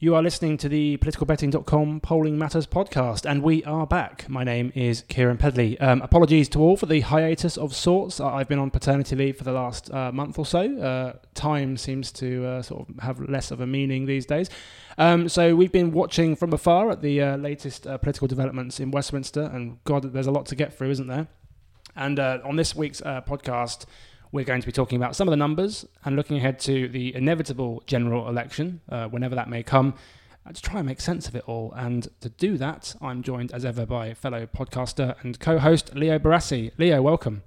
You are listening to the politicalbetting.com Polling Matters podcast, and we are back. My name is Keiran Pedley. Um, apologies to all for the hiatus of sorts. I've been on paternity leave for the last uh, month or so. Uh, time seems to uh, sort of have less of a meaning these days. Um, so we've been watching from afar at the uh, latest uh, political developments in Westminster, and God, there's a lot to get through, isn't there? And uh, on this week's podcast, we're going to be talking about some of the numbers and looking ahead to the inevitable general election, uh, whenever that may come, uh, to try and make sense of it all. And to do that, I'm joined as ever by fellow podcaster and co host Leo Barasi. Leo, welcome.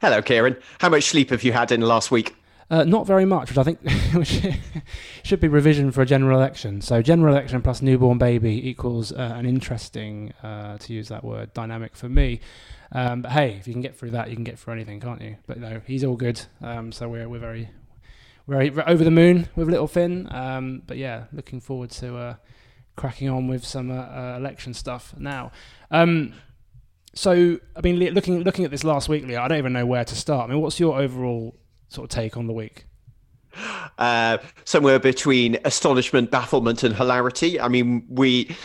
Hello, Keiran. How much sleep have you had in the last week? Uh, not very much, which I think should be revision for a general election. So, general election plus newborn baby equals uh, an interesting, uh, to use that word, dynamic for me. Um, but hey, if you can get through that, you can get through anything, can't you? But no, he's all good. Um, so we're we're very very over the moon with little Finn. Um, but yeah, looking forward to uh, cracking on with some uh, uh, election stuff now. Um, so I mean, looking looking at this last week, I don't even know where to start. I mean, what's your overall sort of take on the week? Uh, somewhere between astonishment, bafflement, and hilarity. I mean, we,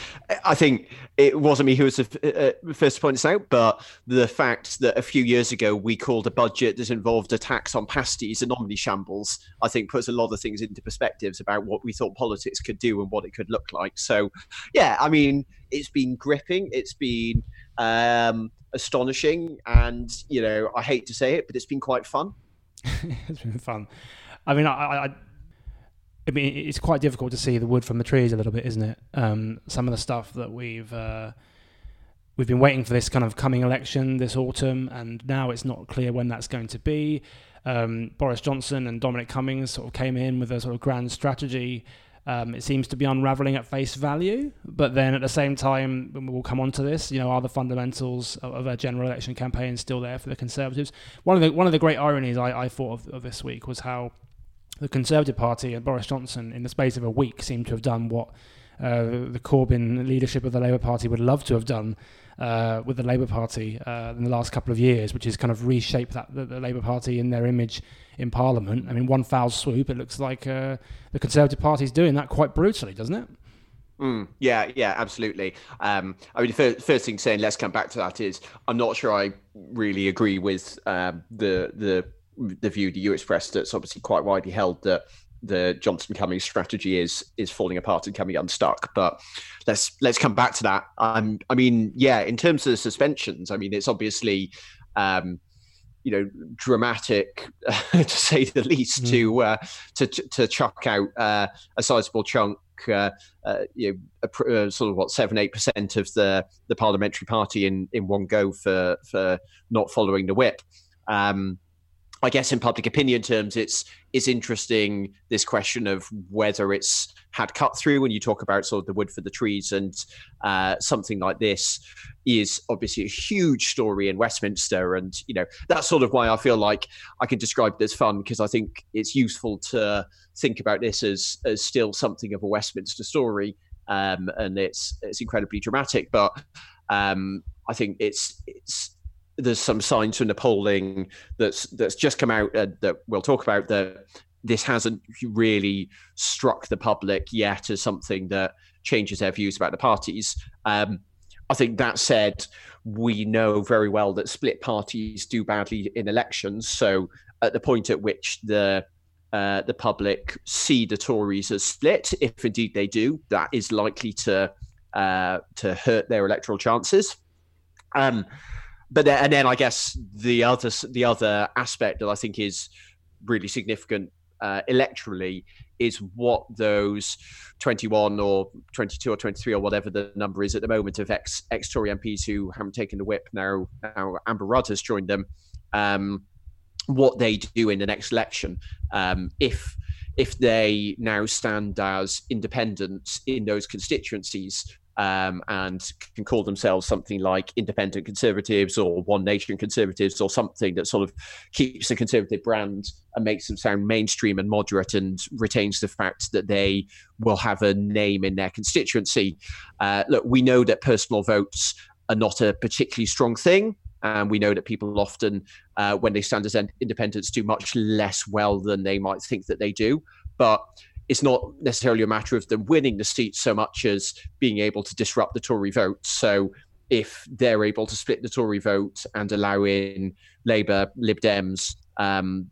I think it wasn't me who was the uh, first to point this out, but the fact that a few years ago we called a budget that involved a tax on pasties and omni shambles, I think puts a lot of things into perspectives about what we thought politics could do and what it could look like. So, yeah, I mean, it's been gripping, it's been um, astonishing, and you know, I hate to say it, but it's been quite fun. it's been fun. I mean, I, I, I mean, it's quite difficult to see the wood from the trees a little bit, isn't it? Um, some of the stuff that we've uh, we've been waiting for this kind of coming election this autumn, and now it's not clear when that's going to be. Um, Boris Johnson and Dominic Cummings sort of came in with a sort of grand strategy. Um, it seems to be unraveling at face value, but then at the same time, we'll come on to this. You know, are the fundamentals of, of a general election campaign still there for the Conservatives? One of the one of the great ironies I, I thought of, of this week was how the Conservative Party and Boris Johnson, in the space of a week, seem to have done what uh, the Corbyn leadership of the Labour Party would love to have done uh, with the Labour Party uh, in the last couple of years, which is kind of reshape that the, the, Labour Party in their image in Parliament. I mean, one foul swoop, it looks like uh, the Conservative Party is doing that quite brutally, doesn't it? Mm, yeah, yeah, absolutely. Um, I mean, the first, first thing saying, let's come back to that is, I'm not sure I really agree with um, the the the view that you expressed that's obviously quite widely held that the Johnson Cummings strategy is is falling apart and coming unstuck. But let's let's come back to that. Um, I mean, yeah, in terms of the suspensions, I mean, it's obviously. Um, you know, dramatic to say the least, mm. to, uh, to to chuck out uh, a sizable chunk, uh, uh you know, a, uh, sort of what seven eight percent of the the parliamentary party in in one go for for not following the whip. Um, I guess in public opinion terms, it's it's interesting this question of whether it's had cut through when you talk about sort of the wood for the trees and uh, something like this is obviously a huge story in Westminster, and you know that's sort of why I feel like I can describe as fun because I think it's useful to think about this as as still something of a Westminster story, um, and it's it's incredibly dramatic, but um, I think it's it's there's some signs from the polling that's that's just come out uh, that we'll talk about that this hasn't really struck the public yet as something that changes their views about the parties. Um, I think that said, we know very well that split parties do badly in elections. So at the point at which the uh, the public see the Tories as split, if indeed they do, that is likely to uh, to hurt their electoral chances. Um, but then, and then I guess the other the other aspect that I think is really significant uh, electorally is what those 21 or 22 or 23 or whatever the number is at the moment of ex ex Tory MPs who haven't taken the whip now. Now Amber Rudd has joined them. Um, what they do in the next election, um, if if they now stand as independents in those constituencies, um, and can call themselves something like independent conservatives or one nation conservatives or something that sort of keeps the conservative brand and makes them sound mainstream and moderate and retains the fact that they will have a name in their constituency. Uh, look, we know that personal votes are not a particularly strong thing. And we know that people often, uh, when they stand as independents, do much less well than they might think that they do. But it's not necessarily a matter of them winning the seat so much as being able to disrupt the Tory vote. So if they're able to split the Tory vote and allow in Labour, Lib Dems, um,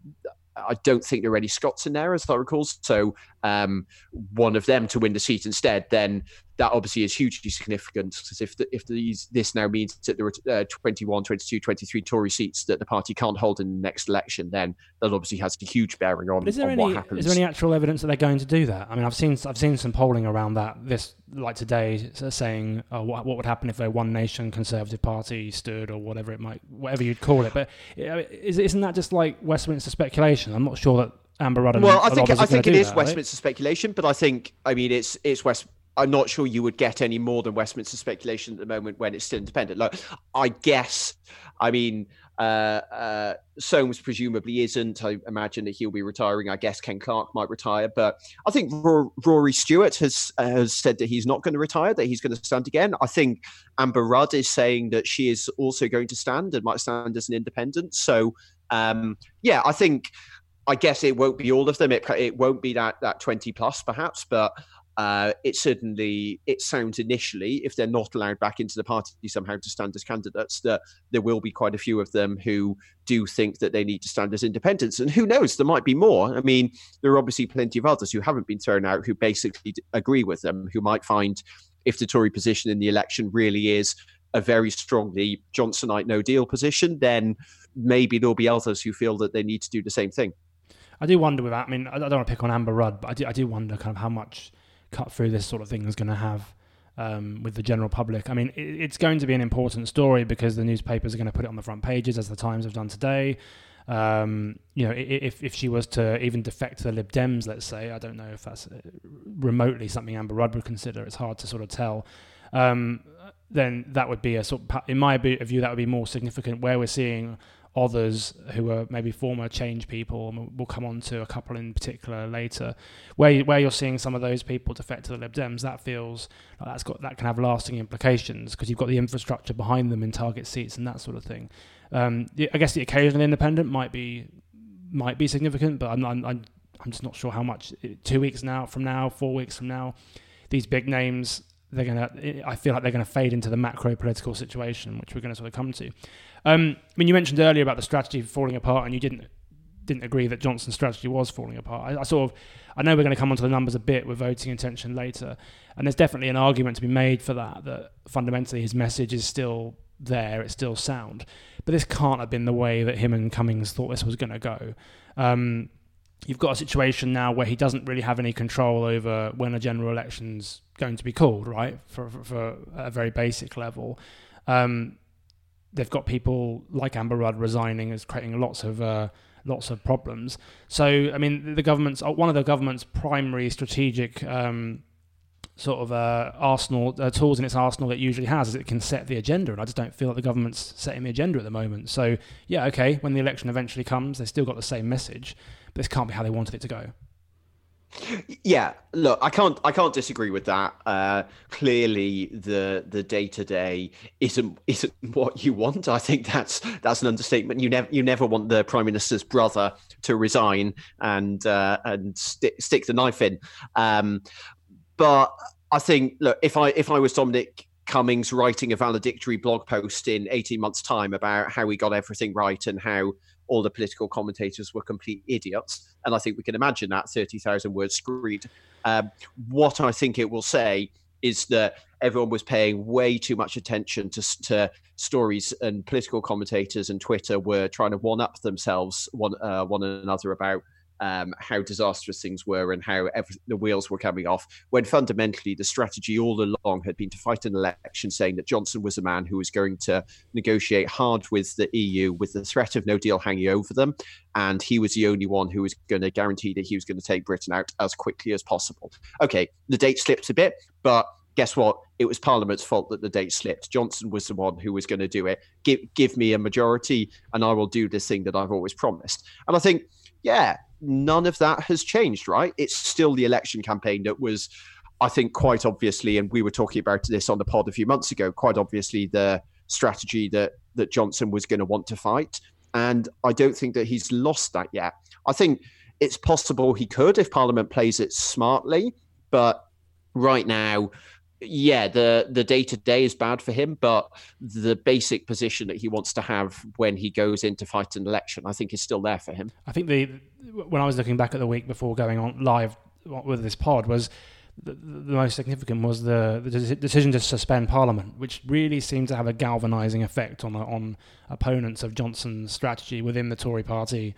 I don't think there are any Scots in there, as I recall. So um, one of them to win the seat instead, then that obviously is hugely significant because if the, if these, this now means that there are uh, 21, 22, 23 Tory seats that the party can't hold in the next election, then that obviously has a huge bearing on, is there on any, what happens. Is there any actual evidence that they're going to do that? I mean, I've seen I've seen some polling around that this like today saying uh, what, what would happen if a one nation Conservative Party stood or whatever it might whatever you'd call it. But is, isn't that just like Westminster speculation? I'm not sure that Amber Rudd. well, I think I think it is that, Westminster right? speculation, but I think I mean it's it's West I'm not sure you would get any more than Westminster speculation at the moment when it's still independent. Like, I guess, I mean, uh, uh, Soames presumably isn't. I imagine that he'll be retiring. I guess Ken Clarke might retire, but I think Rory Stewart has uh, has said that he's not going to retire, that he's going to stand again. I think Amber Rudd is saying that she is also going to stand and might stand as an independent. So, um, yeah, I think. I guess it won't be all of them. It, it won't be that that twenty plus, perhaps, but uh, it certainly it sounds initially, if they're not allowed back into the party somehow to stand as candidates, that there will be quite a few of them who do think that they need to stand as independents. And who knows, there might be more. I mean, there are obviously plenty of others who haven't been thrown out who basically agree with them, who might find if the Tory position in the election really is a very strongly Johnsonite no deal position, then maybe there'll be others who feel that they need to do the same thing. I do wonder with that. I mean, I don't want to pick on Amber Rudd, but I do, I do wonder kind of how much cut through this sort of thing is going to have um, with the general public. I mean, it, it's going to be an important story because the newspapers are going to put it on the front pages, as the Times have done today. Um, you know, if if she was to even defect to the Lib Dems, let's say, I don't know if that's uh, remotely something Amber Rudd would consider. It's hard to sort of tell. Um, then that would be a sort of, in my view, that would be more significant. Where we're seeing others who are maybe former change people, and we'll come on to a couple in particular later, where where you're seeing some of those people defect to the Lib Dems, that feels like that's got that can have lasting implications because you've got the infrastructure behind them in target seats and that sort of thing. Um, I guess the occasional independent might be might be significant, but I'm I'm I'm just not sure how much. Two weeks now from now, four weeks from now, these big names they're gonna. I feel like they're gonna fade into the macro political situation, which we're to sort of come to. Um, I mean, you mentioned earlier about the strategy falling apart, and you didn't didn't agree that Johnson's strategy was falling apart. I, I sort of, I know we're going to come onto the numbers a bit with voting intention later, and there's definitely an argument to be made for that. That fundamentally his message is still there, it's still sound, but this can't have been the way that him and Cummings thought this was going to go. Um, you've got a situation now where he doesn't really have any control over when a general election's going to be called, right? For, for, for a very basic level. Um, they've got people like Amber Rudd resigning is creating lots of uh, lots of problems. So I mean, the government's uh, one of the government's primary strategic um, sort of uh, arsenal uh, tools in its arsenal it usually has is it can set the agenda, and I just don't feel like the government's setting the agenda at the moment. So yeah, okay, when the election eventually comes, they've still got the same message, but this can't be how they wanted it to go. Yeah, look, I can't I can't disagree with that. Uh, clearly, the the day to day isn't isn't what you want. I think that's that's an understatement. You never you never want the prime minister's brother to resign and uh, and stick stick the knife in. Um, but I think look, if I if I was Dominic Cummings writing a valedictory blog post in 18 months' time about how we got everything right and how all the political commentators were complete idiots. And I think we can imagine that 30,000 word screed. Um, what I think it will say is that everyone was paying way too much attention to, to stories and political commentators and Twitter were trying to one up themselves one uh, one another about um, how disastrous things were and how every, the wheels were coming off, when fundamentally the strategy all along had been to fight an election saying that Johnson was a man who was going to negotiate hard with the EU with the threat of no deal hanging over them. And he was the only one who was going to guarantee that he was going to take Britain out as quickly as possible. Okay, the date slipped a bit, but guess what? It was Parliament's fault that the date slipped. Johnson was the one who was going to do it. Give give me a majority, and I will do this thing that I've always promised. And I think, yeah, none of that has changed, right? It's still the election campaign that was, I think, quite obviously, and we were talking about this on the pod a few months ago, quite obviously the strategy that that Johnson was going to want to fight. And I don't think that he's lost that yet. I think it's possible he could if Parliament plays it smartly, but right now, yeah, the the day to day is bad for him, but the basic position that he wants to have when he goes in to fight an election, I think, is still there for him. I think the when I was looking back at the week before going on live with this pod was the, the most significant was the, the decision to suspend Parliament, which really seemed to have a galvanising effect on on opponents of Johnson's strategy within the Tory Party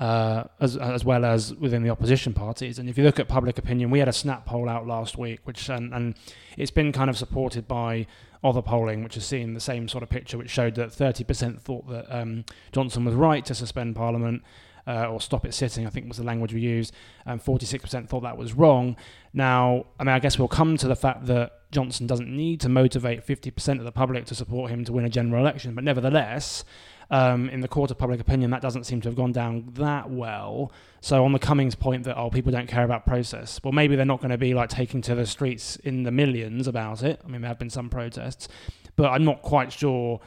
uh, as, as well as within the opposition parties. And if you look at public opinion, we had a snap poll out last week, which and, and it's been kind of supported by other polling, which has seen the same sort of picture, which showed that 30% thought that um, Johnson was right to suspend Parliament. Uh, or stop it sitting, I think was the language we used. And 46% thought that was wrong. Now, I mean, I guess we'll come to the fact that Johnson doesn't need to motivate 50% of the public to support him to win a general election, but nevertheless, um, in the court of public opinion, that doesn't seem to have gone down that well. So on the Cummings point that oh people don't care about process, well maybe they're not going to be like taking to the streets in the millions about it. I mean there have been some protests, but I'm not quite sure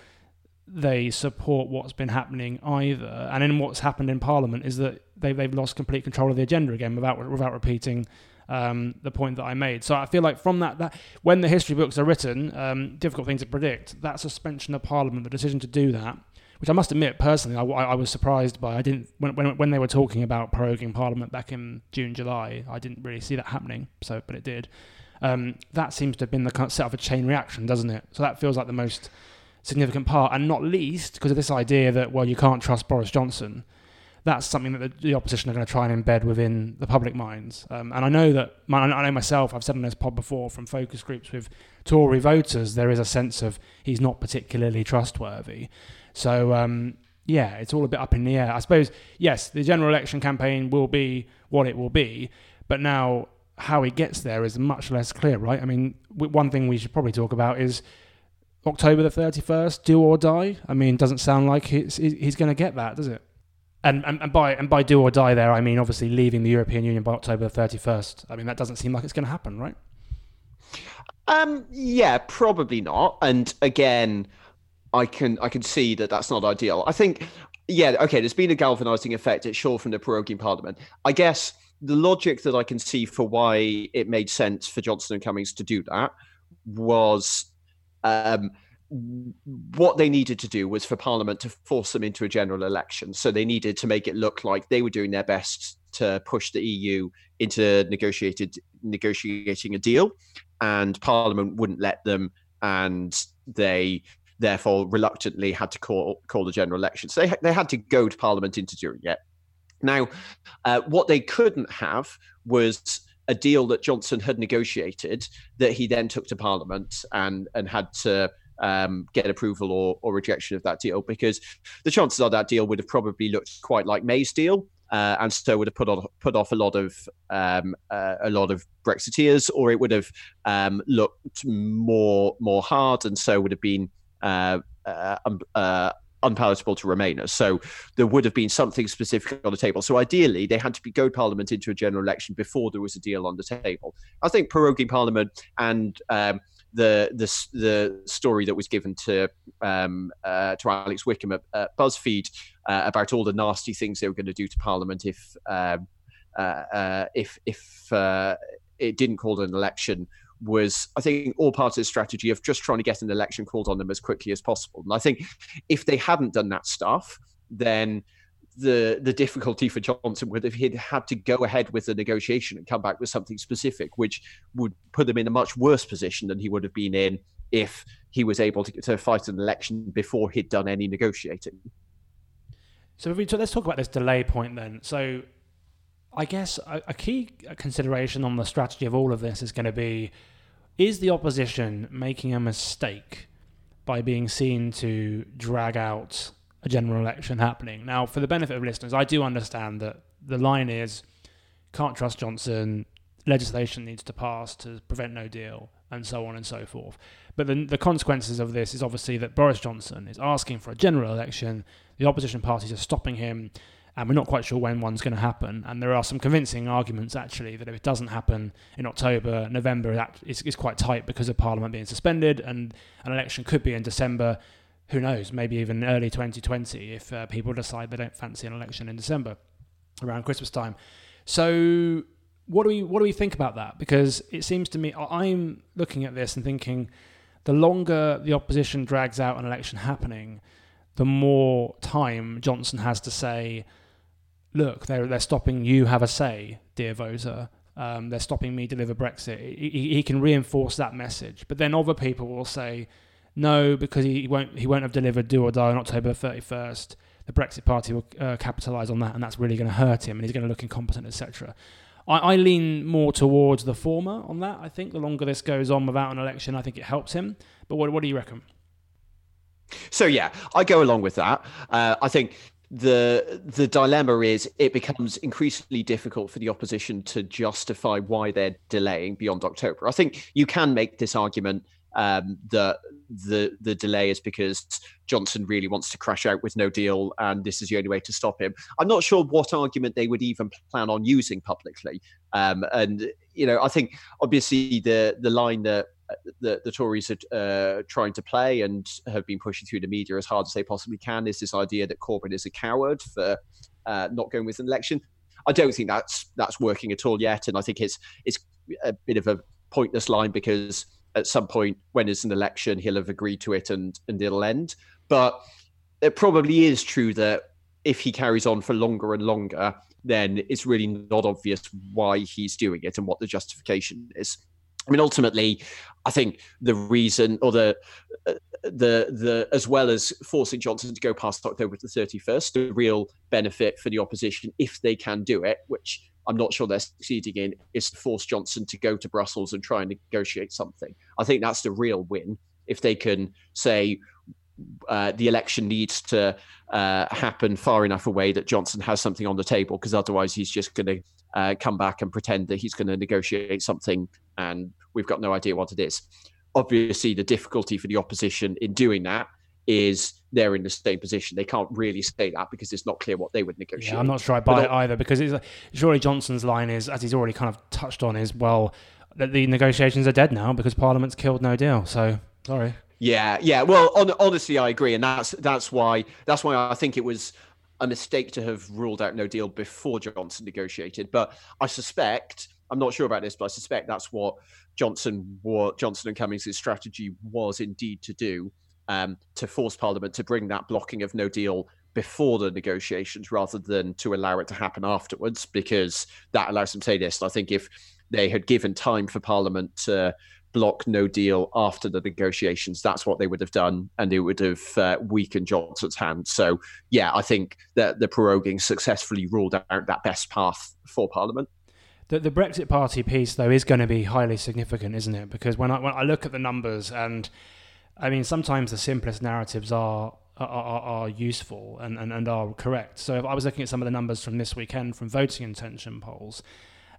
they support what's been happening either. And in what's happened in Parliament is that they've they've lost complete control of the agenda again without without repeating. Um, the point that I made. So I feel like from that, that when the history books are written, um, difficult thing to predict. That suspension of Parliament, the decision to do that, which I must admit personally, I, I, was surprised by. I didn't when, when when they were talking about proroguing Parliament back in June, July. I didn't really see that happening. So, but it did. Um, that seems to have been the kind of set of a chain reaction, doesn't it? So that feels like the most significant part, and not least because of this idea that well, you can't trust Boris Johnson. That's something that the, the opposition are going to try and embed within the public minds. Um, and I know that my, I know myself. I've said on this pod before from focus groups with Tory voters, there is a sense of he's not particularly trustworthy. So um, yeah, it's all a bit up in the air. I suppose yes, the general election campaign will be what it will be, but now how he gets there is much less clear, right? I mean, one thing we should probably talk about is October the thirty first, do or die. I mean, doesn't sound like he's he's going to get that, does it? And, and, and by and by do or die there, I mean obviously leaving the European Union by October the thirty first. I mean that doesn't seem like it's going to happen, right? Um, yeah, probably not. And again, I can I can see that that's not ideal. I think, yeah, okay. There's been a galvanizing effect, it's sure, from the proroguing parliament. I guess the logic that I can see for why it made sense for Johnson and Cummings to do that was um, what they needed to do was for Parliament to force them into a general election. So they needed to make it look like they were doing their best to push the EU into negotiated negotiating a deal, and Parliament wouldn't let them, and they therefore reluctantly had to call call the general election. So they they had to go to Parliament into doing it. Now, uh, what they couldn't have was a deal that Johnson had negotiated that he then took to Parliament and and had to um, get approval or, or rejection of that deal because the chances are that deal would have probably looked quite like May's deal. Uh, and so would have put on put off a lot of um, uh, a lot of Brexiteers, or it would have um, looked more more hard, and so would have been uh, uh, um, uh, unpalatable to Remainers. So there would have been something specific on the table. So ideally, they had to be, go Parliament into a general election before there was a deal on the table. I think proroguing Parliament and um, the, the the story that was given to um, uh, to Alex Wickham at, at BuzzFeed uh, about all the nasty things they were going to do to Parliament if um, uh, uh if if uh, it didn't call an election was, I think, all part of the strategy of just trying to get an election called on them as quickly as possible. And I think if they hadn't done that stuff, then the the difficulty for Johnson would have he'd had to go ahead with the negotiation and come back with something specific, which would put him in a much worse position than he would have been in if he was able to, to fight an election before he'd done any negotiating. So we, let's talk about this delay point then. So I guess a, a key consideration on the strategy of all of this is going to be is the opposition making a mistake by being seen to drag out a general election happening? Now, for the benefit of listeners, I do understand that the line is can't trust Johnson, legislation needs to pass to prevent no deal, and so on and so forth. But the, the consequences of this is obviously that Boris Johnson is asking for a general election, the opposition parties are stopping him, and we're not quite sure when one's going to happen. And there are some convincing arguments actually that if it doesn't happen in October, November that is, is quite tight because of Parliament being suspended, and an election could be in December. Who knows? Maybe even early 2020 if uh, people decide they don't fancy an election in December. around Christmas time. So what do we what do we think about that? Because it seems to me I'm looking at this and thinking the longer the opposition drags out an election happening, the more time Johnson has to say, look, they're they're stopping you have a say, dear voter. Um, they're stopping me deliver Brexit. He, he, can reinforce that message, but then other people will say, no, because he won't he won't have delivered do or die on October thirty first. The Brexit Party will uh, capitalise on that, and that's really going to hurt him, and he's going to look incompetent, etc. I, I lean more towards the former on that. I think the longer this goes on without an election, I think it helps him. But what, what do you reckon? So yeah, I go along with that. Uh, I think the the dilemma is it becomes increasingly difficult for the opposition to justify why they're delaying beyond October. I think you can make this argument um, that the the delay is because Johnson really wants to crash out with no deal, and this is the only way to stop him. I'm not sure what argument they would even plan on using publicly. Um, and you know, I think obviously the the line that the, the Tories are uh, trying to play and have been pushing through the media as hard as they possibly can is this idea that Corbyn is a coward for uh, not going with an election. I don't think that's that's working at all yet, and I think it's it's a bit of a pointless line because at some point when there's an election, he'll have agreed to it and and it'll end. But it probably is true that if he carries on for longer and longer, then it's really not obvious why he's doing it and what the justification is. I mean, ultimately, I think the reason or the uh, the the as well as forcing Johnson to go past October the thirty first, the real benefit for the opposition if they can do it, which I'm not sure they're succeeding in, is to force Johnson to go to Brussels and try and negotiate something. I think that's the real win if they can say uh, the election needs to uh, happen far enough away that Johnson has something on the table, because otherwise he's just going to uh, come back and pretend that he's going to negotiate something, and we've got no idea what it is. Obviously, the difficulty for the opposition in doing that is they're in the same position. They can't really say that because it's not clear what they would negotiate. Yeah, I'm not sure I buy it either because it's, surely Johnson's line is, as he's already kind of touched on, is well, that the negotiations are dead now because Parliament's killed no deal. So sorry. Yeah, yeah. Well, on, honestly, I agree, and that's that's why that's why I think it was a mistake to have ruled out no deal before Johnson negotiated. But I suspect I'm not sure about this, but I suspect that's what Johnson what Johnson and Cummings' strategy was indeed to do um, to force Parliament to bring that blocking of no deal before the negotiations rather than to allow it to happen afterwards, because that allows them to say this. I think if they had given time for Parliament to block no deal after the negotiations, that's what they would have done, and it would have uh, weakened Johnson's hand. So, yeah, I think that the proroguing successfully ruled out that best path for Parliament. The, the Brexit Party piece, though, is going to be highly significant, isn't it? Because when I when I look at the numbers and I mean, sometimes the simplest narratives are are, are, useful and, and, and are correct. So if I was looking at some of the numbers from this weekend from voting intention polls,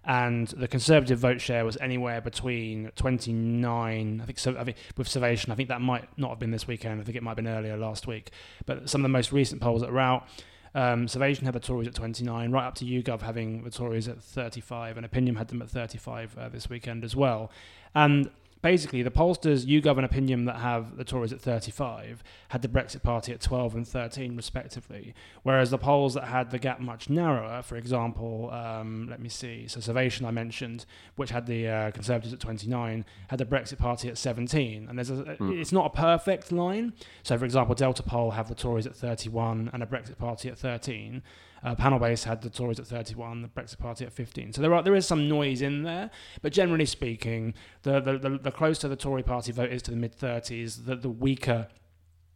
and the Conservative vote share was anywhere between 29. I think so. I think with Survation, I think that might not have been this weekend. I think it might have been earlier last week. But some of the most recent polls that are out, um, Survation had the Tories at 29, right up to YouGov having the Tories at 35, and Opinium had them at 35 uh, this weekend as well. And basically the pollsters YouGov and Opinium that have the Tories at 35 had the Brexit Party at 12 and 13 respectively, whereas the polls that had the gap much narrower, for example, um, let me see, so Survation I mentioned, which had the uh, Conservatives at 29, had the Brexit Party at 17, and there's a, mm. it's not a perfect line. So, for example, Delta poll have the Tories at 31 and a Brexit Party at 13. Uh, panel base had the Tories at 31, the Brexit Party at 15. So there are there is some noise in there, but generally speaking, the the, the, the closer the Tory Party vote is to the mid 30s, the, the weaker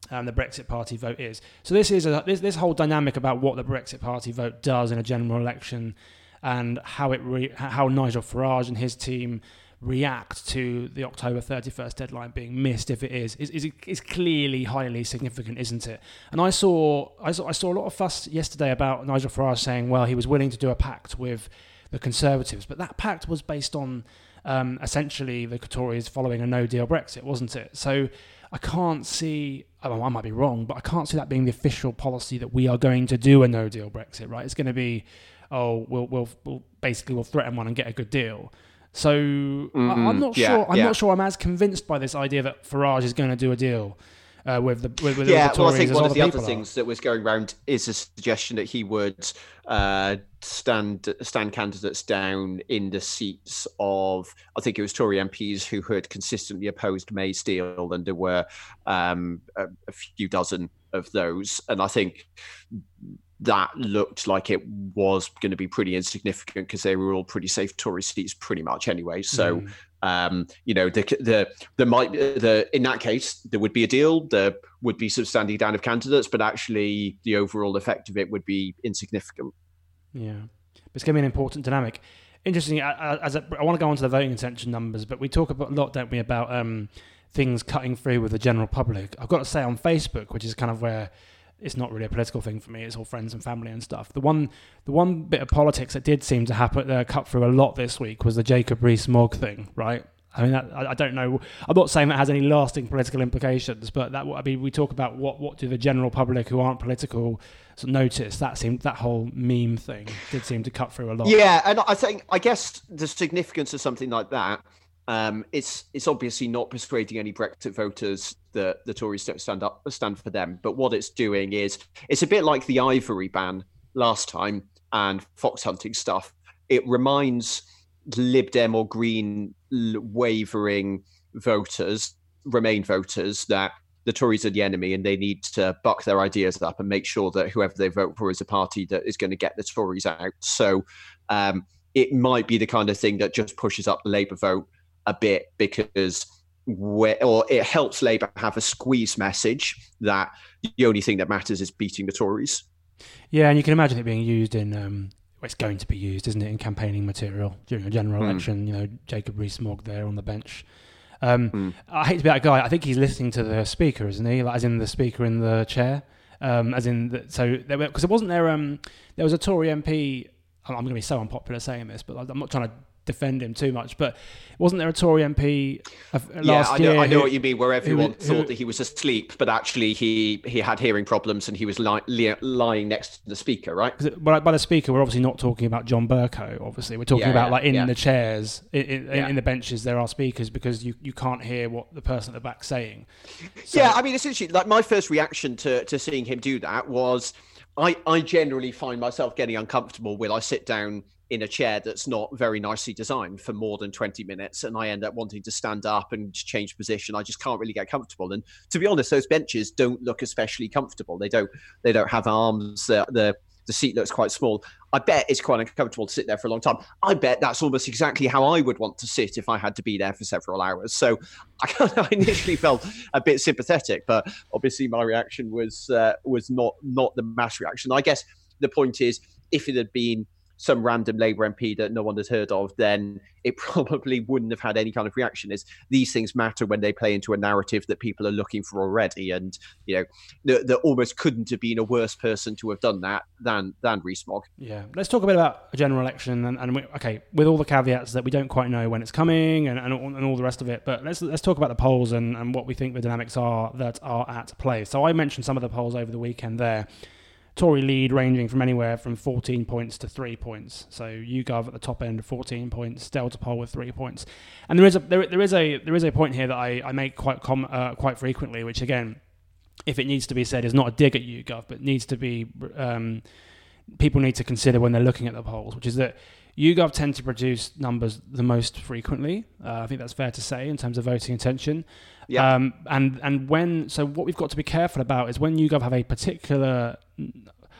um, the Brexit Party vote is. So this is a, this this whole dynamic about what the Brexit Party vote does in a general election, and how it re, how Nigel Farage and his team react to the October 31st deadline being missed if it is is, is, is clearly highly significant, isn't it? And I saw, I saw I saw a lot of fuss yesterday about Nigel Farage saying, well, he was willing to do a pact with the Conservatives, but that pact was based on um, essentially the Tories following a no deal Brexit, wasn't it? So I can't see, I might be wrong, but I can't see that being the official policy that we are going to do a no deal Brexit, right? It's going to be, oh, we'll, we'll, we'll basically we'll threaten one and get a good deal. So mm-hmm. I, am not yeah, sure. I'm yeah. not sure. I'm as convinced by this idea that Farage is going to do a deal uh, with the with, with yeah. the well, I think one of the other are. things that was going around is a suggestion that he would uh, stand stand candidates down in the seats of I think it was Tory MPs who had consistently opposed May's deal, and there were um, a, a few dozen of those, and I think that looked like it was going to be pretty insignificant because they were all pretty safe Tory seats pretty much anyway. So, mm. um, you know, the the there might the in that case there would be a deal. There would be some standing down of candidates, but actually the overall effect of it would be insignificant. Yeah, it's going to be an important dynamic. Interesting. As a, I want to go on to the voting intention numbers, but we talk a lot, don't we, about um, things cutting through with the general public. I've got to say on Facebook, which is kind of where it's not really a political thing for me. It's all friends and family and stuff. The one, the one bit of politics that did seem to happen, uh, cut through a lot this week was the Jacob Rees-Mogg thing, right? I mean, that, I, I, don't know. I'm not saying that has any lasting political implications, but that I mean, we talk about what what do the general public who aren't political notice. That seemed that whole meme thing did seem to cut through a lot. Yeah, and I think I guess the significance of something like that um, it's it's obviously not persuading any Brexit voters that the Tories don't stand up stand for them. But what it's doing is it's a bit like the ivory ban last time and fox hunting stuff. It reminds Lib Dem or Green wavering voters, Remain voters, that the Tories are the enemy and they need to buck their ideas up and make sure that whoever they vote for is a party that is going to get the Tories out. So um, it might be the kind of thing that just pushes up the Labour vote a bit because or it helps Labour have a squeeze message that the only thing that matters is beating the Tories. Yeah, and you can imagine it being used in. Um, well, it's going to be used, isn't it, in campaigning material during a general mm. election? You know, Jacob Rees-Mogg there on the bench. Um, mm. I hate to be that guy. I think he's listening to the speaker, isn't he? Like, as in the speaker in the chair. Um, as in, the, so because it wasn't there. Um, there was a Tory MP. I'm going to be so unpopular saying this, but I'm not trying to defend him too much. But wasn't there a Tory MP uh, last yeah, I know, year? I know who, what you mean. Where everyone who, thought who, that he was asleep, but actually he he had hearing problems and he was li- li- lying next to the speaker, right? By, by the speaker, we're obviously not talking about John Bercow. Obviously, we're talking yeah, about yeah, like in yeah. the chairs, in, in, in, the benches, there are speakers because you, you can't hear what the person at the back saying. So, yeah, I mean, essentially, like my first reaction to to seeing him do that was. I, I generally find myself getting uncomfortable when I sit down in a chair that's not very nicely designed for more than 20 minutes and I end up wanting to stand up and change position. I just can't really get comfortable. And to be honest those benches don't look especially comfortable. They don't they don't have arms. The the, the seat looks quite small. I bet it's quite uncomfortable to sit there for a long time. I bet that's almost exactly how I would want to sit if I had to be there for several hours. So I, I initially felt a bit sympathetic but obviously my reaction was uh, was not not the mass reaction. I guess the point is if it had been some random Labour MP that no one has heard of, then it probably wouldn't have had any kind of reaction. Is these things matter when they play into a narrative that people are looking for already, and you know, there, almost couldn't have been a worse person to have done that than than Rees-Mogg. Yeah, let's talk a bit about a general election, and, and we, okay, with all the caveats that we don't quite know when it's coming and, and, and all the rest of it, but let's let's talk about the polls and, and what we think the dynamics are that are at play. So I mentioned some of the polls over the weekend there. Tory lead ranging from anywhere from 14 points to three points. So YouGov at the top end, 14 points. Delta poll with three points. And there is a there, there is a there is a point here that I, I make quite com, uh, quite frequently, which again, if it needs to be said, is not a dig at YouGov, but needs to be um, people need to consider when they're looking at the polls, which is that YouGov tend to produce numbers the most frequently. Uh, I think that's fair to say in terms of voting intention. Yeah. Um, and and when so what we've got to be careful about is when YouGov have a particular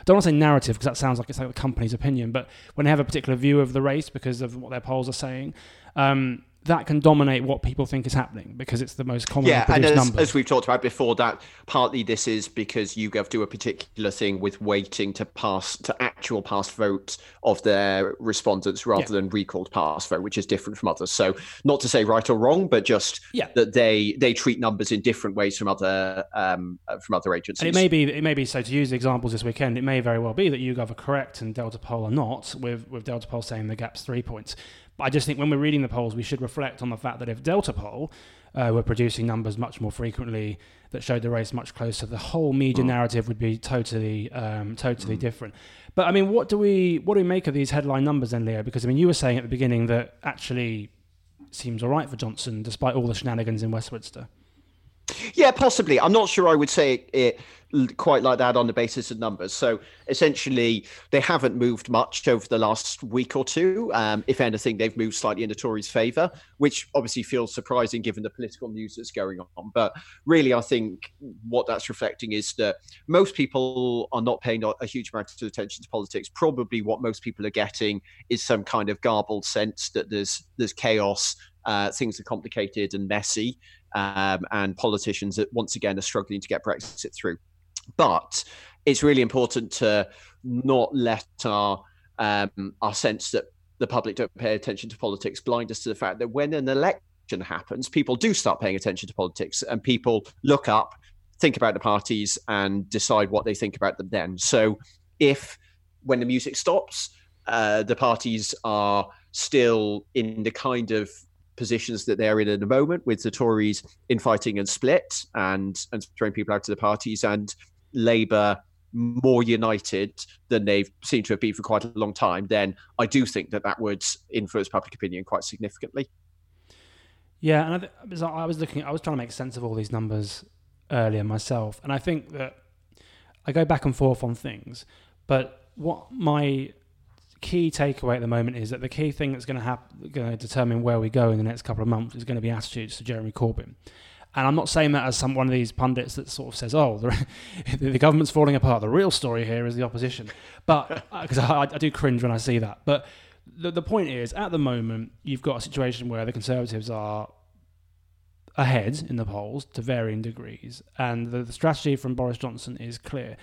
don't want to say narrative because that sounds like it's like the company's opinion, but when they have a particular view of the race because of what their polls are saying, um, that can dominate what people think is happening because it's the most common yeah, and as, as, we've talked about before, that partly this is because YouGov do a particular thing with weighting to pass to actual past votes of their respondents rather yeah. than recalled past vote, which is different from others. So not to say right or wrong, but just yeah. that they they treat numbers in different ways from other um, uh, from other agencies. And it may be it may be so to use the examples this weekend. It may very well be that YouGov are correct and Delta Poll are not, with with Delta Poll saying the gap's three points. But I just think when we're reading the polls, we should reflect on the fact that if Delta Poll uh, were producing numbers much more frequently that showed the race much closer, the whole media mm. narrative would be totally, um, totally mm. different. But I mean, what do we what do we make of these headline numbers then, Leo? Because I mean, you were saying at the beginning that actually seems all right for Johnson despite all the shenanigans in Westminster. Yeah, possibly. I'm not sure I would say it, it quite like that on the basis of numbers. So essentially, they haven't moved much over the last week or two. Um, if anything, they've moved slightly in the Tories' favour, which obviously feels surprising given the political news that's going on. But really, I think what that's reflecting is that most people are not paying a huge amount of attention to politics. Probably what most people are getting is some kind of garbled sense that there's there's chaos, uh, things are complicated and messy. Um, and politicians that once again are struggling to get Brexit through. But it's really important to not let our um, our sense that the public don't pay attention to politics blind us to the fact that when an election happens, people do start paying attention to politics, and people look up, think about the parties, and decide what they think about them. Then, so if when the music stops, uh, the parties are still in the kind of positions that they're in at the moment, with the Tories infighting and split and and throwing people out to the parties, and Labour more united than they've seemed to have been for quite a long time, then I do think that that would influence public opinion quite significantly. Yeah, and I, th- I was looking, I was trying to make sense of all these numbers earlier myself, and I think that I go back and forth on things, but what my key takeaway at the moment is that the key thing that's going to happen, going to determine where we go in the next couple of months is going to be attitudes to Jeremy Corbyn. And I'm not saying that as some one of these pundits that sort of says, "Oh, the, the government's falling apart." The real story here is the opposition, but uh, because I, I, do cringe when I see that. But the the point is, at the moment, you've got a situation where the Conservatives are ahead in the polls to varying degrees, and the, the strategy from Boris Johnson is clear.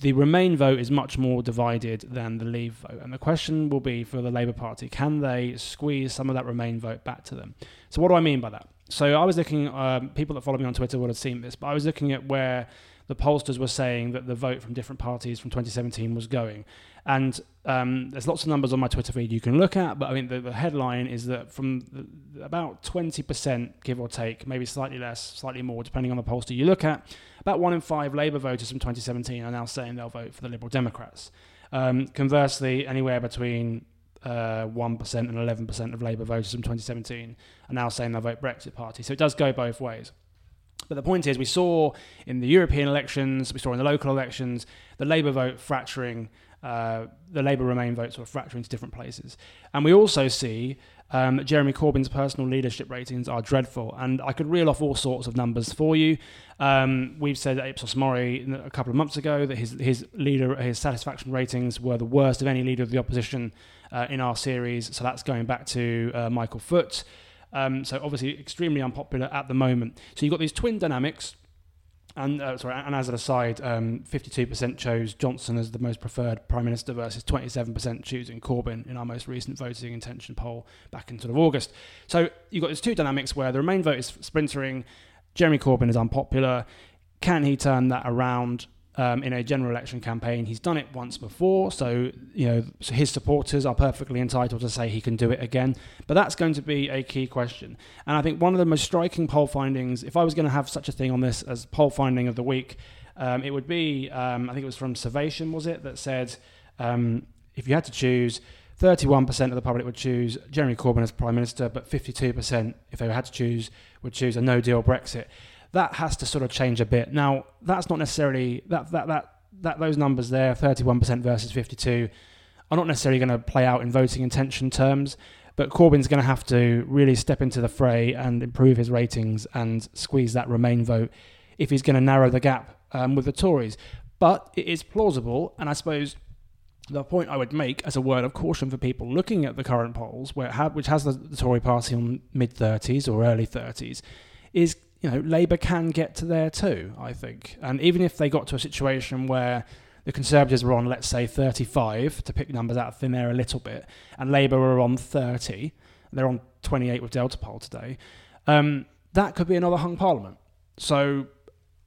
The Remain vote is much more divided than the Leave vote, and the question will be for the Labour Party: Can they squeeze some of that Remain vote back to them? So, what do I mean by that? So I was looking. Um, people that follow me on Twitter would have seen this, but I was looking at where the pollsters were saying that the vote from different parties from 2017 was going. And um, there's lots of numbers on my Twitter feed you can look at, but I mean, the, the headline is that from the, about 20%, give or take, maybe slightly less, slightly more, depending on the pollster you look at, about one in five Labour voters from 2017 are now saying they'll vote for the Liberal Democrats. Um, conversely, anywhere between uh, 1% and 11% of Labour voters from 2017 are now saying they'll vote Brexit Party. So it does go both ways. But the point is, we saw in the European elections, we saw in the local elections, the Labour vote fracturing, uh, the Labour Remain votes were fracturing to different places. And we also see um, Jeremy Corbyn's personal leadership ratings are dreadful. And I could reel off all sorts of numbers for you. Um, we've said at Ipsos Mori a couple of months ago that his, his leader, his satisfaction ratings were the worst of any leader of the opposition uh, in our series. So that's going back to uh, Michael Foot. Um, so obviously extremely unpopular at the moment. So you've got these twin dynamics. And uh, sorry, and as an aside, um, 52% chose Johnson as the most preferred prime minister versus 27% choosing Corbyn in our most recent voting intention poll back in sort of August. So you've got these two dynamics where the Remain vote is splintering. Jeremy Corbyn is unpopular. Can he turn that around? Um, in a general election campaign. He's done it once before, so you know so his supporters are perfectly entitled to say he can do it again. But that's going to be a key question. And I think one of the most striking poll findings, if I was going to have such a thing on this as poll finding of the week, um, it would be um, I think it was from Survation, was it, that said um, if you had to choose. 31% of the public would choose Jeremy Corbyn as Prime Minister, but 52%, if they had to choose, would choose a no deal Brexit that has to sort of change a bit. Now, that's not necessarily that that that that those numbers there, 31% versus 52, are not necessarily going to play out in voting intention terms. But Corbyn's going to have to really step into the fray and improve his ratings and squeeze that Remain vote if he's going to narrow the gap um, with the Tories. But it is plausible, and I suppose the point I would make as a word of caution for people looking at the current polls, where which has the, the Tory party on mid 30s or early 30s, is you know, Labour can get to there too, I think. And even if they got to a situation where the Conservatives were on, let's say, 35, to pick numbers out of thin air a little bit, and Labour were on 30, they're on 28 with Delta Poll today, um, that could be another hung parliament. So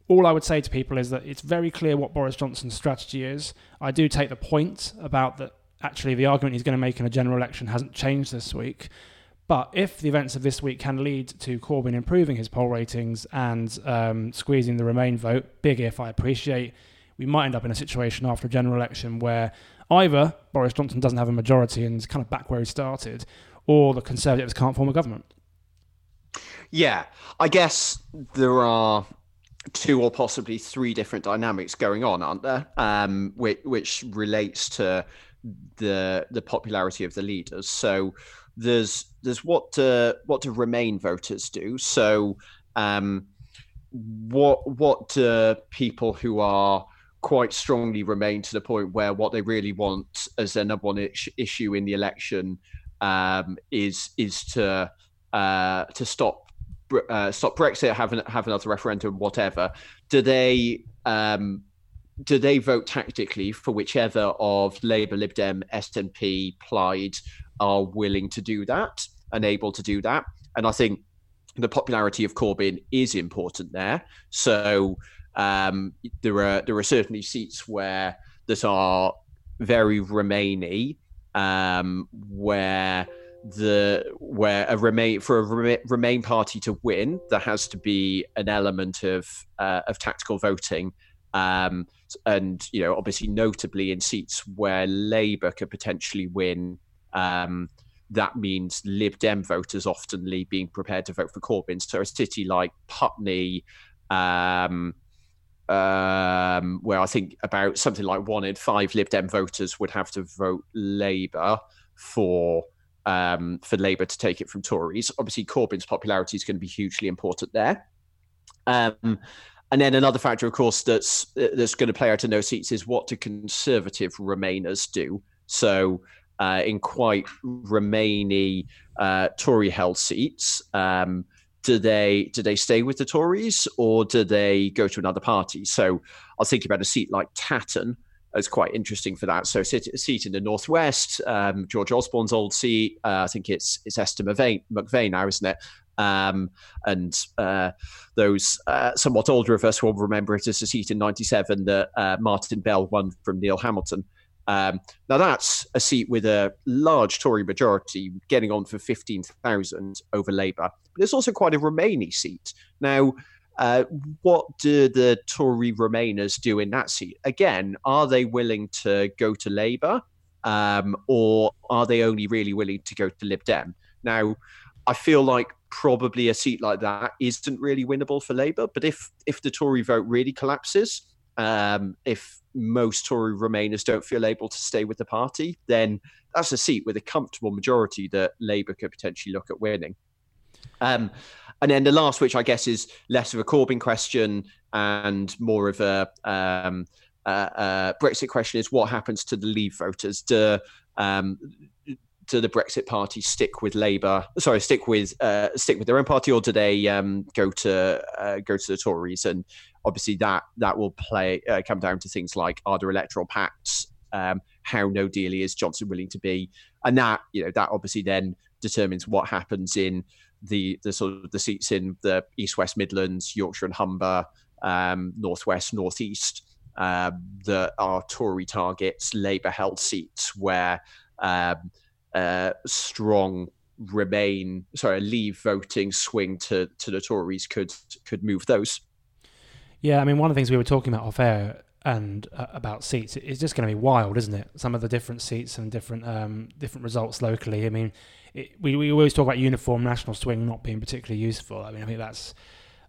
all I would say to people is that it's very clear what Boris Johnson's strategy is. I do take the point about that actually the argument he's going to make in a general election hasn't changed this week. But if the events of this week can lead to Corbyn improving his poll ratings and um, squeezing the Remain vote, big if I appreciate, we might end up in a situation after a general election where either Boris Johnson doesn't have a majority and is kind of back where he started, or the Conservatives can't form a government. Yeah, I guess there are two or possibly three different dynamics going on, aren't there? Um, which, which relates to the the popularity of the leaders. So there's there's what do, what do Remain voters do? So um, what what do people who are quite strongly remain to the point where what they really want as their number one issue in the election um, is is to uh, to stop uh, stop Brexit, have an, have another referendum, whatever. Do they um, do they vote tactically for whichever of Labour, Lib Dem, SNP, Plaid are willing to do that and able to do that? And I think the popularity of Corbyn is important there. So um, there are there are certainly seats where that are very Remainy, um, where the where a remain for a remain party to win, there has to be an element of uh, of tactical voting, um, and you know obviously notably in seats where Labour could potentially win. Um, that means Lib Dem voters oftenly being prepared to vote for Corbyn. So a city like Putney, um, um, where I think about something like one in five Lib Dem voters would have to vote Labour for um, for Labour to take it from Tories. Obviously, Corbyn's popularity is going to be hugely important there. Um, and then another factor, of course, that's that's going to play out in those seats is what do Conservative Remainers do? So, uh, in quite Remainy uh, Tory-held seats, um, do they do they stay with the Tories or do they go to another party? So, I'll think about a seat like Tatton, is quite interesting for that. So a seat in the northwest, um, George Osborne's old seat. Uh, I think it's it's Esther McVey, McVey now, isn't it? Um, and uh, those uh, somewhat older of us will remember it as a seat in '97 that uh, Martin Bell won from Neil Hamilton. Um, now that's a seat with a large Tory majority, getting on for 15,000 over Labour. But it's also quite a Remainy seat. Now, uh, what do the Tory Remainers do in that seat? Again, are they willing to go to Labour um, or are they only really willing to go to Lib Dem? Now, I feel like probably a seat like that isn't really winnable for Labour. But if if the Tory vote really collapses, um, if most Tory Remainers don't feel able to stay with the party, then that's a seat with a comfortable majority that Labour could potentially look at winning. Um, and then the last, which I guess is less of a Corbyn question and more of a um, uh, uh, Brexit question, is what happens to the Leave voters? Do um, do the Brexit Party stick with Labour? Sorry, stick with uh, stick with their own party, or do they um, go to uh, go to the Tories? And obviously, that that will play uh, come down to things like are there electoral pacts? Um, how no dealy is Johnson willing to be? And that you know that obviously then determines what happens in the the sort of the seats in the East West Midlands, Yorkshire and Humber, um, Northwest, Northeast, uh, that are Tory targets, Labour held seats where um, uh, strong Remain, sorry, Leave voting swing to to the Tories could could move those. Yeah, I mean, one of the things we were talking about off air and uh, about seats it's just going to be wild, isn't it? Some of the different seats and different um, different results locally. I mean, it, we, we always talk about uniform national swing not being particularly useful. I mean, I think that's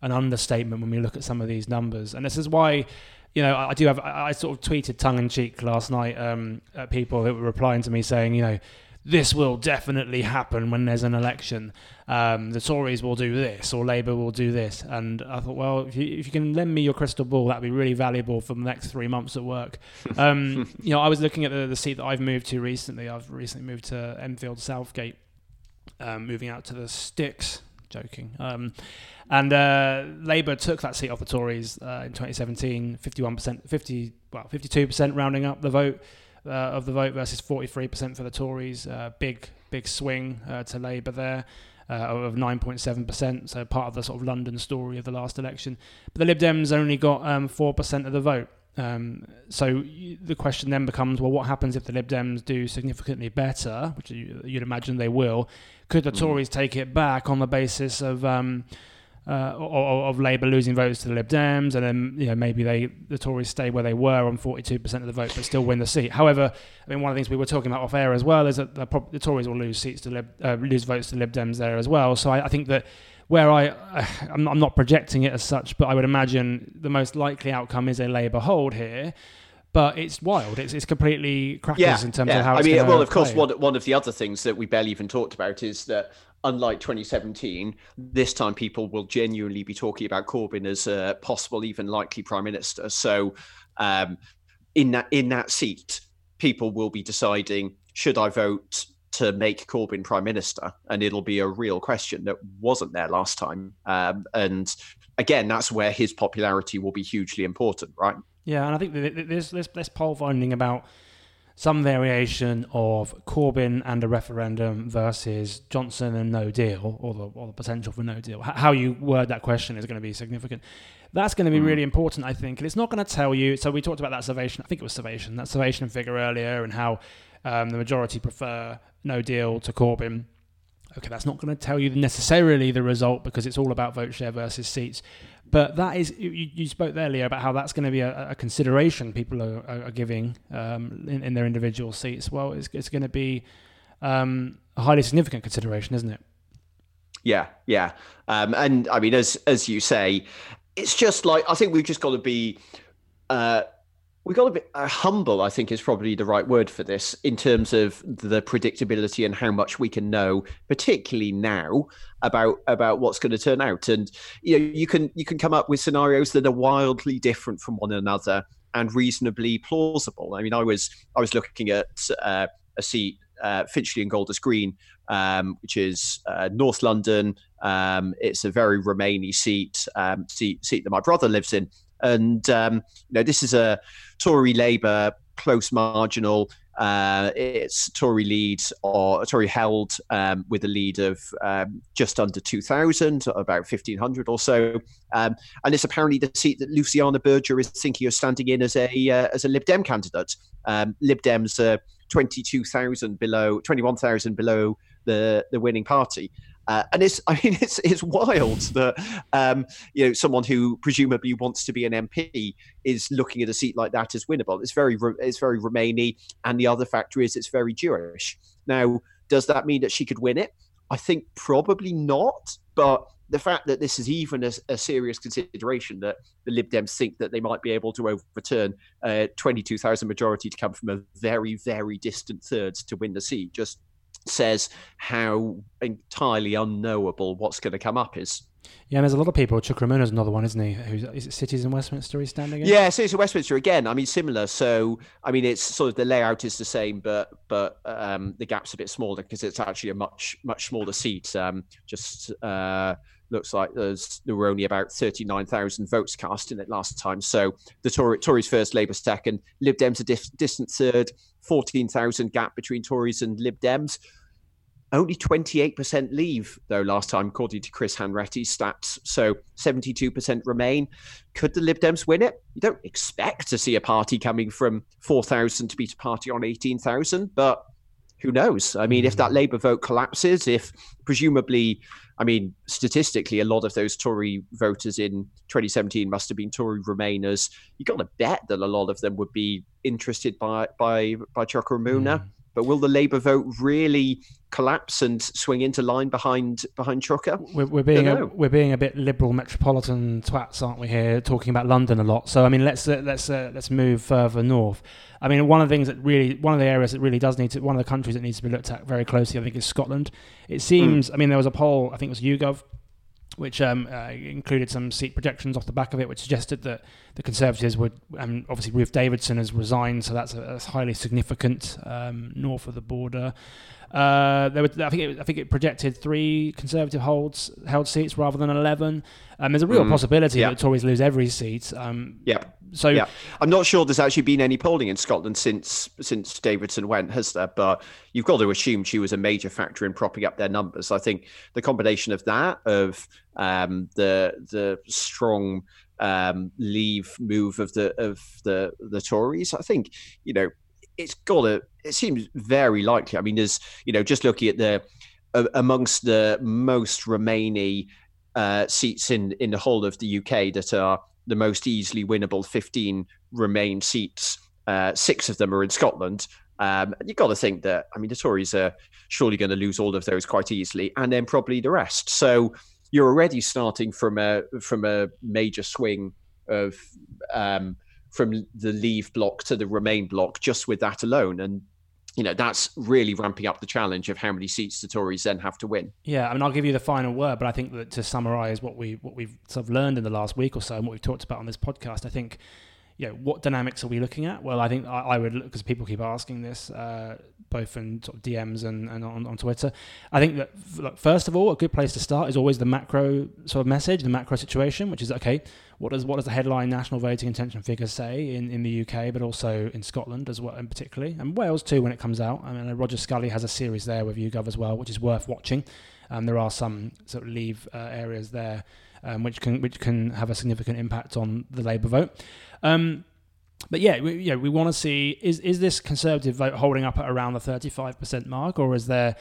an understatement when we look at some of these numbers. And this is why, you know, I, do have, I, sort of tweeted tongue in cheek last night um, at people that were replying to me saying, you know, this will definitely happen when there's an election. Um, the Tories will do this, or Labour will do this. And I thought, well, if you, if you can lend me your crystal ball, that'd be really valuable for the next three months at work. Um, you know, I was looking at the, the, seat that I've moved to recently. I've recently moved to Enfield Southgate, um, moving out to the sticks. Joking. Um, and uh, Labour took that seat off the Tories uh, in 2017, 51%, 50, well, 52% rounding up the vote uh, of the vote versus 43% for the Tories. Uh, big, big swing uh, to Labour there. Uh, of 9.7%, so part of the sort of London story of the last election. But the Lib Dems only got um, 4% of the vote. Um, so the question then becomes, well, what happens if the Lib Dems do significantly better, which you'd imagine they will? Could the mm. Tories take it back on the basis of um, uh, of, of Labour losing votes to the Lib Dems, and then you know maybe they the Tories stay where they were on 42% of the vote, but still win the seat. However, I mean one of the things we were talking about off air as well is that the, the Tories will lose seats to Lib, uh, lose votes to Lib Dems there as well. So I, I think that where I, I'm, I'm not projecting it as such, but I would imagine the most likely outcome is a Labour hold here but it's wild. It's it's completely crackers yeah, in terms yeah. of how. I mean, well, of play. course, one one of the other things that we barely even talked about is that unlike 2017, this time people will genuinely be talking about Corbyn as a possible, even likely prime minister. So, um, in that in that seat, people will be deciding should I vote to make Corbyn prime minister, and it'll be a real question that wasn't there last time. Um, and again, that's where his popularity will be hugely important, right? Yeah, and I think there's this, this poll finding about some variation of Corbyn and a referendum versus Johnson and no deal, or the, or the potential for no deal. How you word that question is going to be significant. That's going to be mm. really important, I think. And it's not going to tell you. So we talked about that Survation. I think it was Survation. That Survation figure earlier, and how um, the majority prefer no deal to Corbyn. Okay, that's not going to tell you necessarily the result because it's all about vote share versus seats. But that is, you, you spoke earlier about how that's going to be a, a consideration people are, are giving um, in, in, their individual seats. Well, it's, it's going to be um, a highly significant consideration, isn't it? Yeah, yeah. Um, and I mean, as as you say, it's just like I think we've just got to be uh, we got a bit uh, humble i think is probably the right word for this in terms of the predictability and how much we can know particularly now about about what's going to turn out. And you know you can you can come up with scenarios that are wildly different from one another and reasonably plausible. I mean i was i was looking at uh, a seat uh, Finchley and Golders Green, um, which is uh, North London. Um, it's a very Remainy seat, um, seat, seat that my brother lives in, and um, you know this is a Tory Labour close marginal. Uh, it's Tory lead or Tory held um, with a lead of um, just under 2,000, about 1,500 or so. Um, and it's apparently the seat that Luciana Berger is thinking of standing in as a uh, as a Lib Dem candidate. Um, Lib Dems are 22,000 below, 21,000 below the, the winning party. Uh, and it's, I mean, it's it's wild that um, you know someone who presumably wants to be an MP is looking at a seat like that as winnable. It's very it's very Remainy, and the other factor is it's very Jewish. Now, does that mean that she could win it? I think probably not, but the fact that this is even a, a, serious consideration that the Lib Dems think that they might be able to overturn a 22,000 majority to come from a very, very distant third to win the seat just says how entirely unknowable what's going to come up is. Yeah, and there's a lot of people. Chuka Umunna's another one, isn't he? Who's is it Cities in Westminster he's standing in? Yeah, Cities in Westminster again. I mean, similar. So, I mean, it's sort of the layout is the same, but but um, the gap's a bit smaller because it's actually a much much smaller seat. Um, just uh, looks like there's there were only about thirty nine thousand votes cast in it last time. So the Tory, Tories first, Labour second, Lib Dems a dif- distant third. Fourteen thousand gap between Tories and Lib Dems. Only 28% leave, though, last time, according to Chris Hanretty's stats. So 72% remain. Could the Lib Dems win it? You don't expect to see a party coming from 4,000 to beat a party on 18,000, but who knows? I mean, if that hmm. Labour vote collapses, if presumably, I mean, statistically, a lot of those Tory voters in 2017 must have been Tory Remainers. You got to bet that a lot of them would be interested by by by Chuka Umunna. Mm. But will the Labour vote really collapse and swing into line behind behind Chuka? We're, we're being a, we're being a bit liberal metropolitan twats, aren't we? Here talking about London a lot. So I mean, let's uh, let's uh, let's move further north. I mean, one of the things that really, one of the areas that really does need to, one of the countries that needs to be looked at very closely, I think, is Scotland. It seems, mm. I mean, there was a poll, I think it was YouGov, which um, uh, included some seat projections off the back of it, which suggested that the Conservatives would, um, obviously Ruth Davidson has resigned, so that's, a, that's highly significant um, north of the border. Uh, there were, I think it, I think it projected three Conservative holds held seats rather than eleven. Um, there's a real mm, possibility that Tories lose every seat. Um, yeah. So yeah. I'm not sure there's actually been any polling in Scotland since since Davidson went, has there? But you've got to assume she was a major factor in propping up their numbers. I think the combination of that, of um, the the strong um, leave move of the of the the Tories, I think you know it's got to. It seems very likely. I mean, there's you know just looking at the amongst the most Remainy uh, seats in in the whole of the UK that are the most easily winnable 15 Remain seats. Uh, six of them are in Scotland. Um, you've got to think that, I mean, the Tories are surely going to lose all of those quite easily, and then probably the rest. So you're already starting from a from a major swing of um, from the leave block to the remain block just with that alone and you know that's really ramping up the challenge of how many seats the Tories then have to win. Yeah, I mean, I'll give you the final word, but I think that to summarise what we what we've sort of learned in the last week or so, and what we've talked about on this podcast, I think, you know, what dynamics are we looking at? Well, I think I, I would because people keep asking this, uh, both in sort of DMs and, and on, on Twitter. I think that look, first of all, a good place to start is always the macro sort of message, the macro situation, which is okay what does what does the headline national voting intention figures say in, in the UK, but also in Scotland as well, and particularly, and Wales too when it comes out. I mean, Roger Scully has a series there with YouGov as well, which is worth watching. Um, there are some sort of leave uh, areas there, um, which can which can have a significant impact on the Labour vote. Um, but yeah, we, yeah, we want to see is is this Conservative vote holding up at around the thirty five percent mark, or is there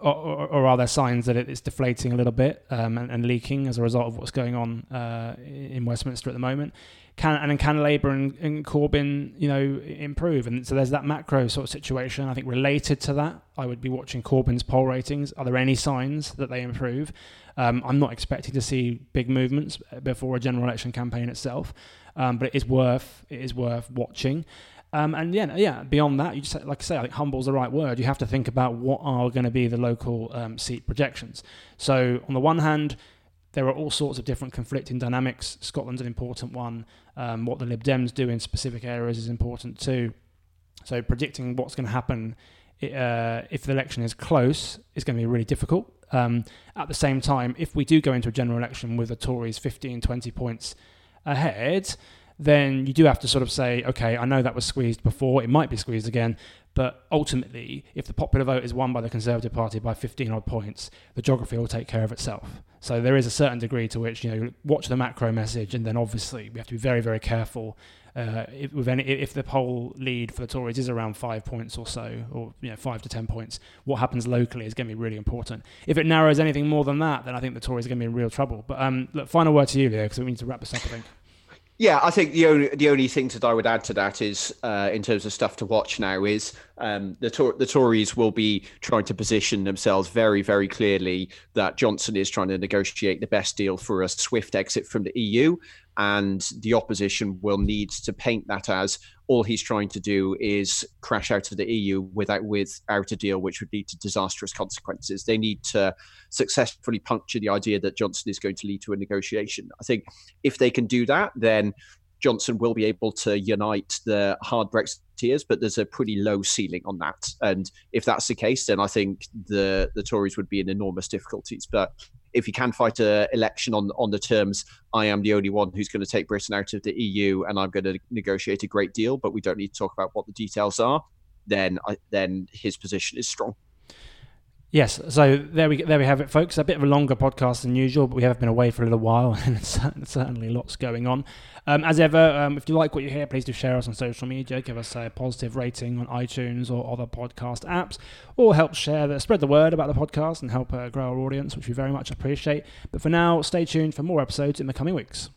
or, or, are there signs that it's deflating a little bit um, and, and, leaking as a result of what's going on uh, in Westminster at the moment? Can and can Labour and, and, Corbyn, you know, improve? And so there's that macro sort of situation. I think related to that, I would be watching Corbyn's poll ratings. Are there any signs that they improve? Um, I'm not expecting to see big movements before a general election campaign itself, um, but it is worth it is worth watching. Um, and yeah, yeah. Beyond that, you just like I say, I think humble's the right word. You have to think about what are going to be the local um, seat projections. So on the one hand, there are all sorts of different conflicting dynamics. Scotland's an important one. Um, what the Lib Dems do in specific areas is important too. So predicting what's going to happen uh, if the election is close is going to be really difficult. Um, at the same time, if we do go into a general election with the Tories 15, 20 points ahead, then you do have to sort of say, okay, I know that was squeezed before, it might be squeezed again, but ultimately, if the popular vote is won by the Conservative Party by 15 odd points, the geography will take care of itself. So there is a certain degree to which, you know, watch the macro message, and then obviously we have to be very, very careful. Uh, if, any, if the poll lead for the Tories is around five points or so, or you know five to ten points, what happens locally is going to be really important. If it narrows anything more than that, then I think the Tories are going to be in real trouble. But um, look, final word to you, Leo, because we need to wrap this up. I think. Yeah, I think the only the only thing that I would add to that is, uh, in terms of stuff to watch now, is um, the the Tories will be trying to position themselves very very clearly that Johnson is trying to negotiate the best deal for a swift exit from the EU, and the opposition will need to paint that as all he's trying to do is crash out of the EU without without a deal, which would lead to disastrous consequences. They need to successfully puncture the idea that Johnson is going to lead to a negotiation. I think if they can do that, then Johnson will be able to unite the hard Brexiteers, but there's a pretty low ceiling on that. And if that's the case, then I think the the Tories would be in enormous difficulties. But if you can fight an election on on the terms, I am the only one who's going to take Britain out of the EU, and I'm going to negotiate a great deal, but we don't need to talk about what the details are. Then, I, then his position is strong. Yes, so there we there we have it, folks. A bit of a longer podcast than usual, but we have been away for a little while, and certainly lots going on. Um, as ever, um, if you like what you hear, please do share us on social media. Give us a positive rating on iTunes or other podcast apps, or help share the spread the word about the podcast and help uh, grow our audience, which we very much appreciate. But for now, stay tuned for more episodes in the coming weeks.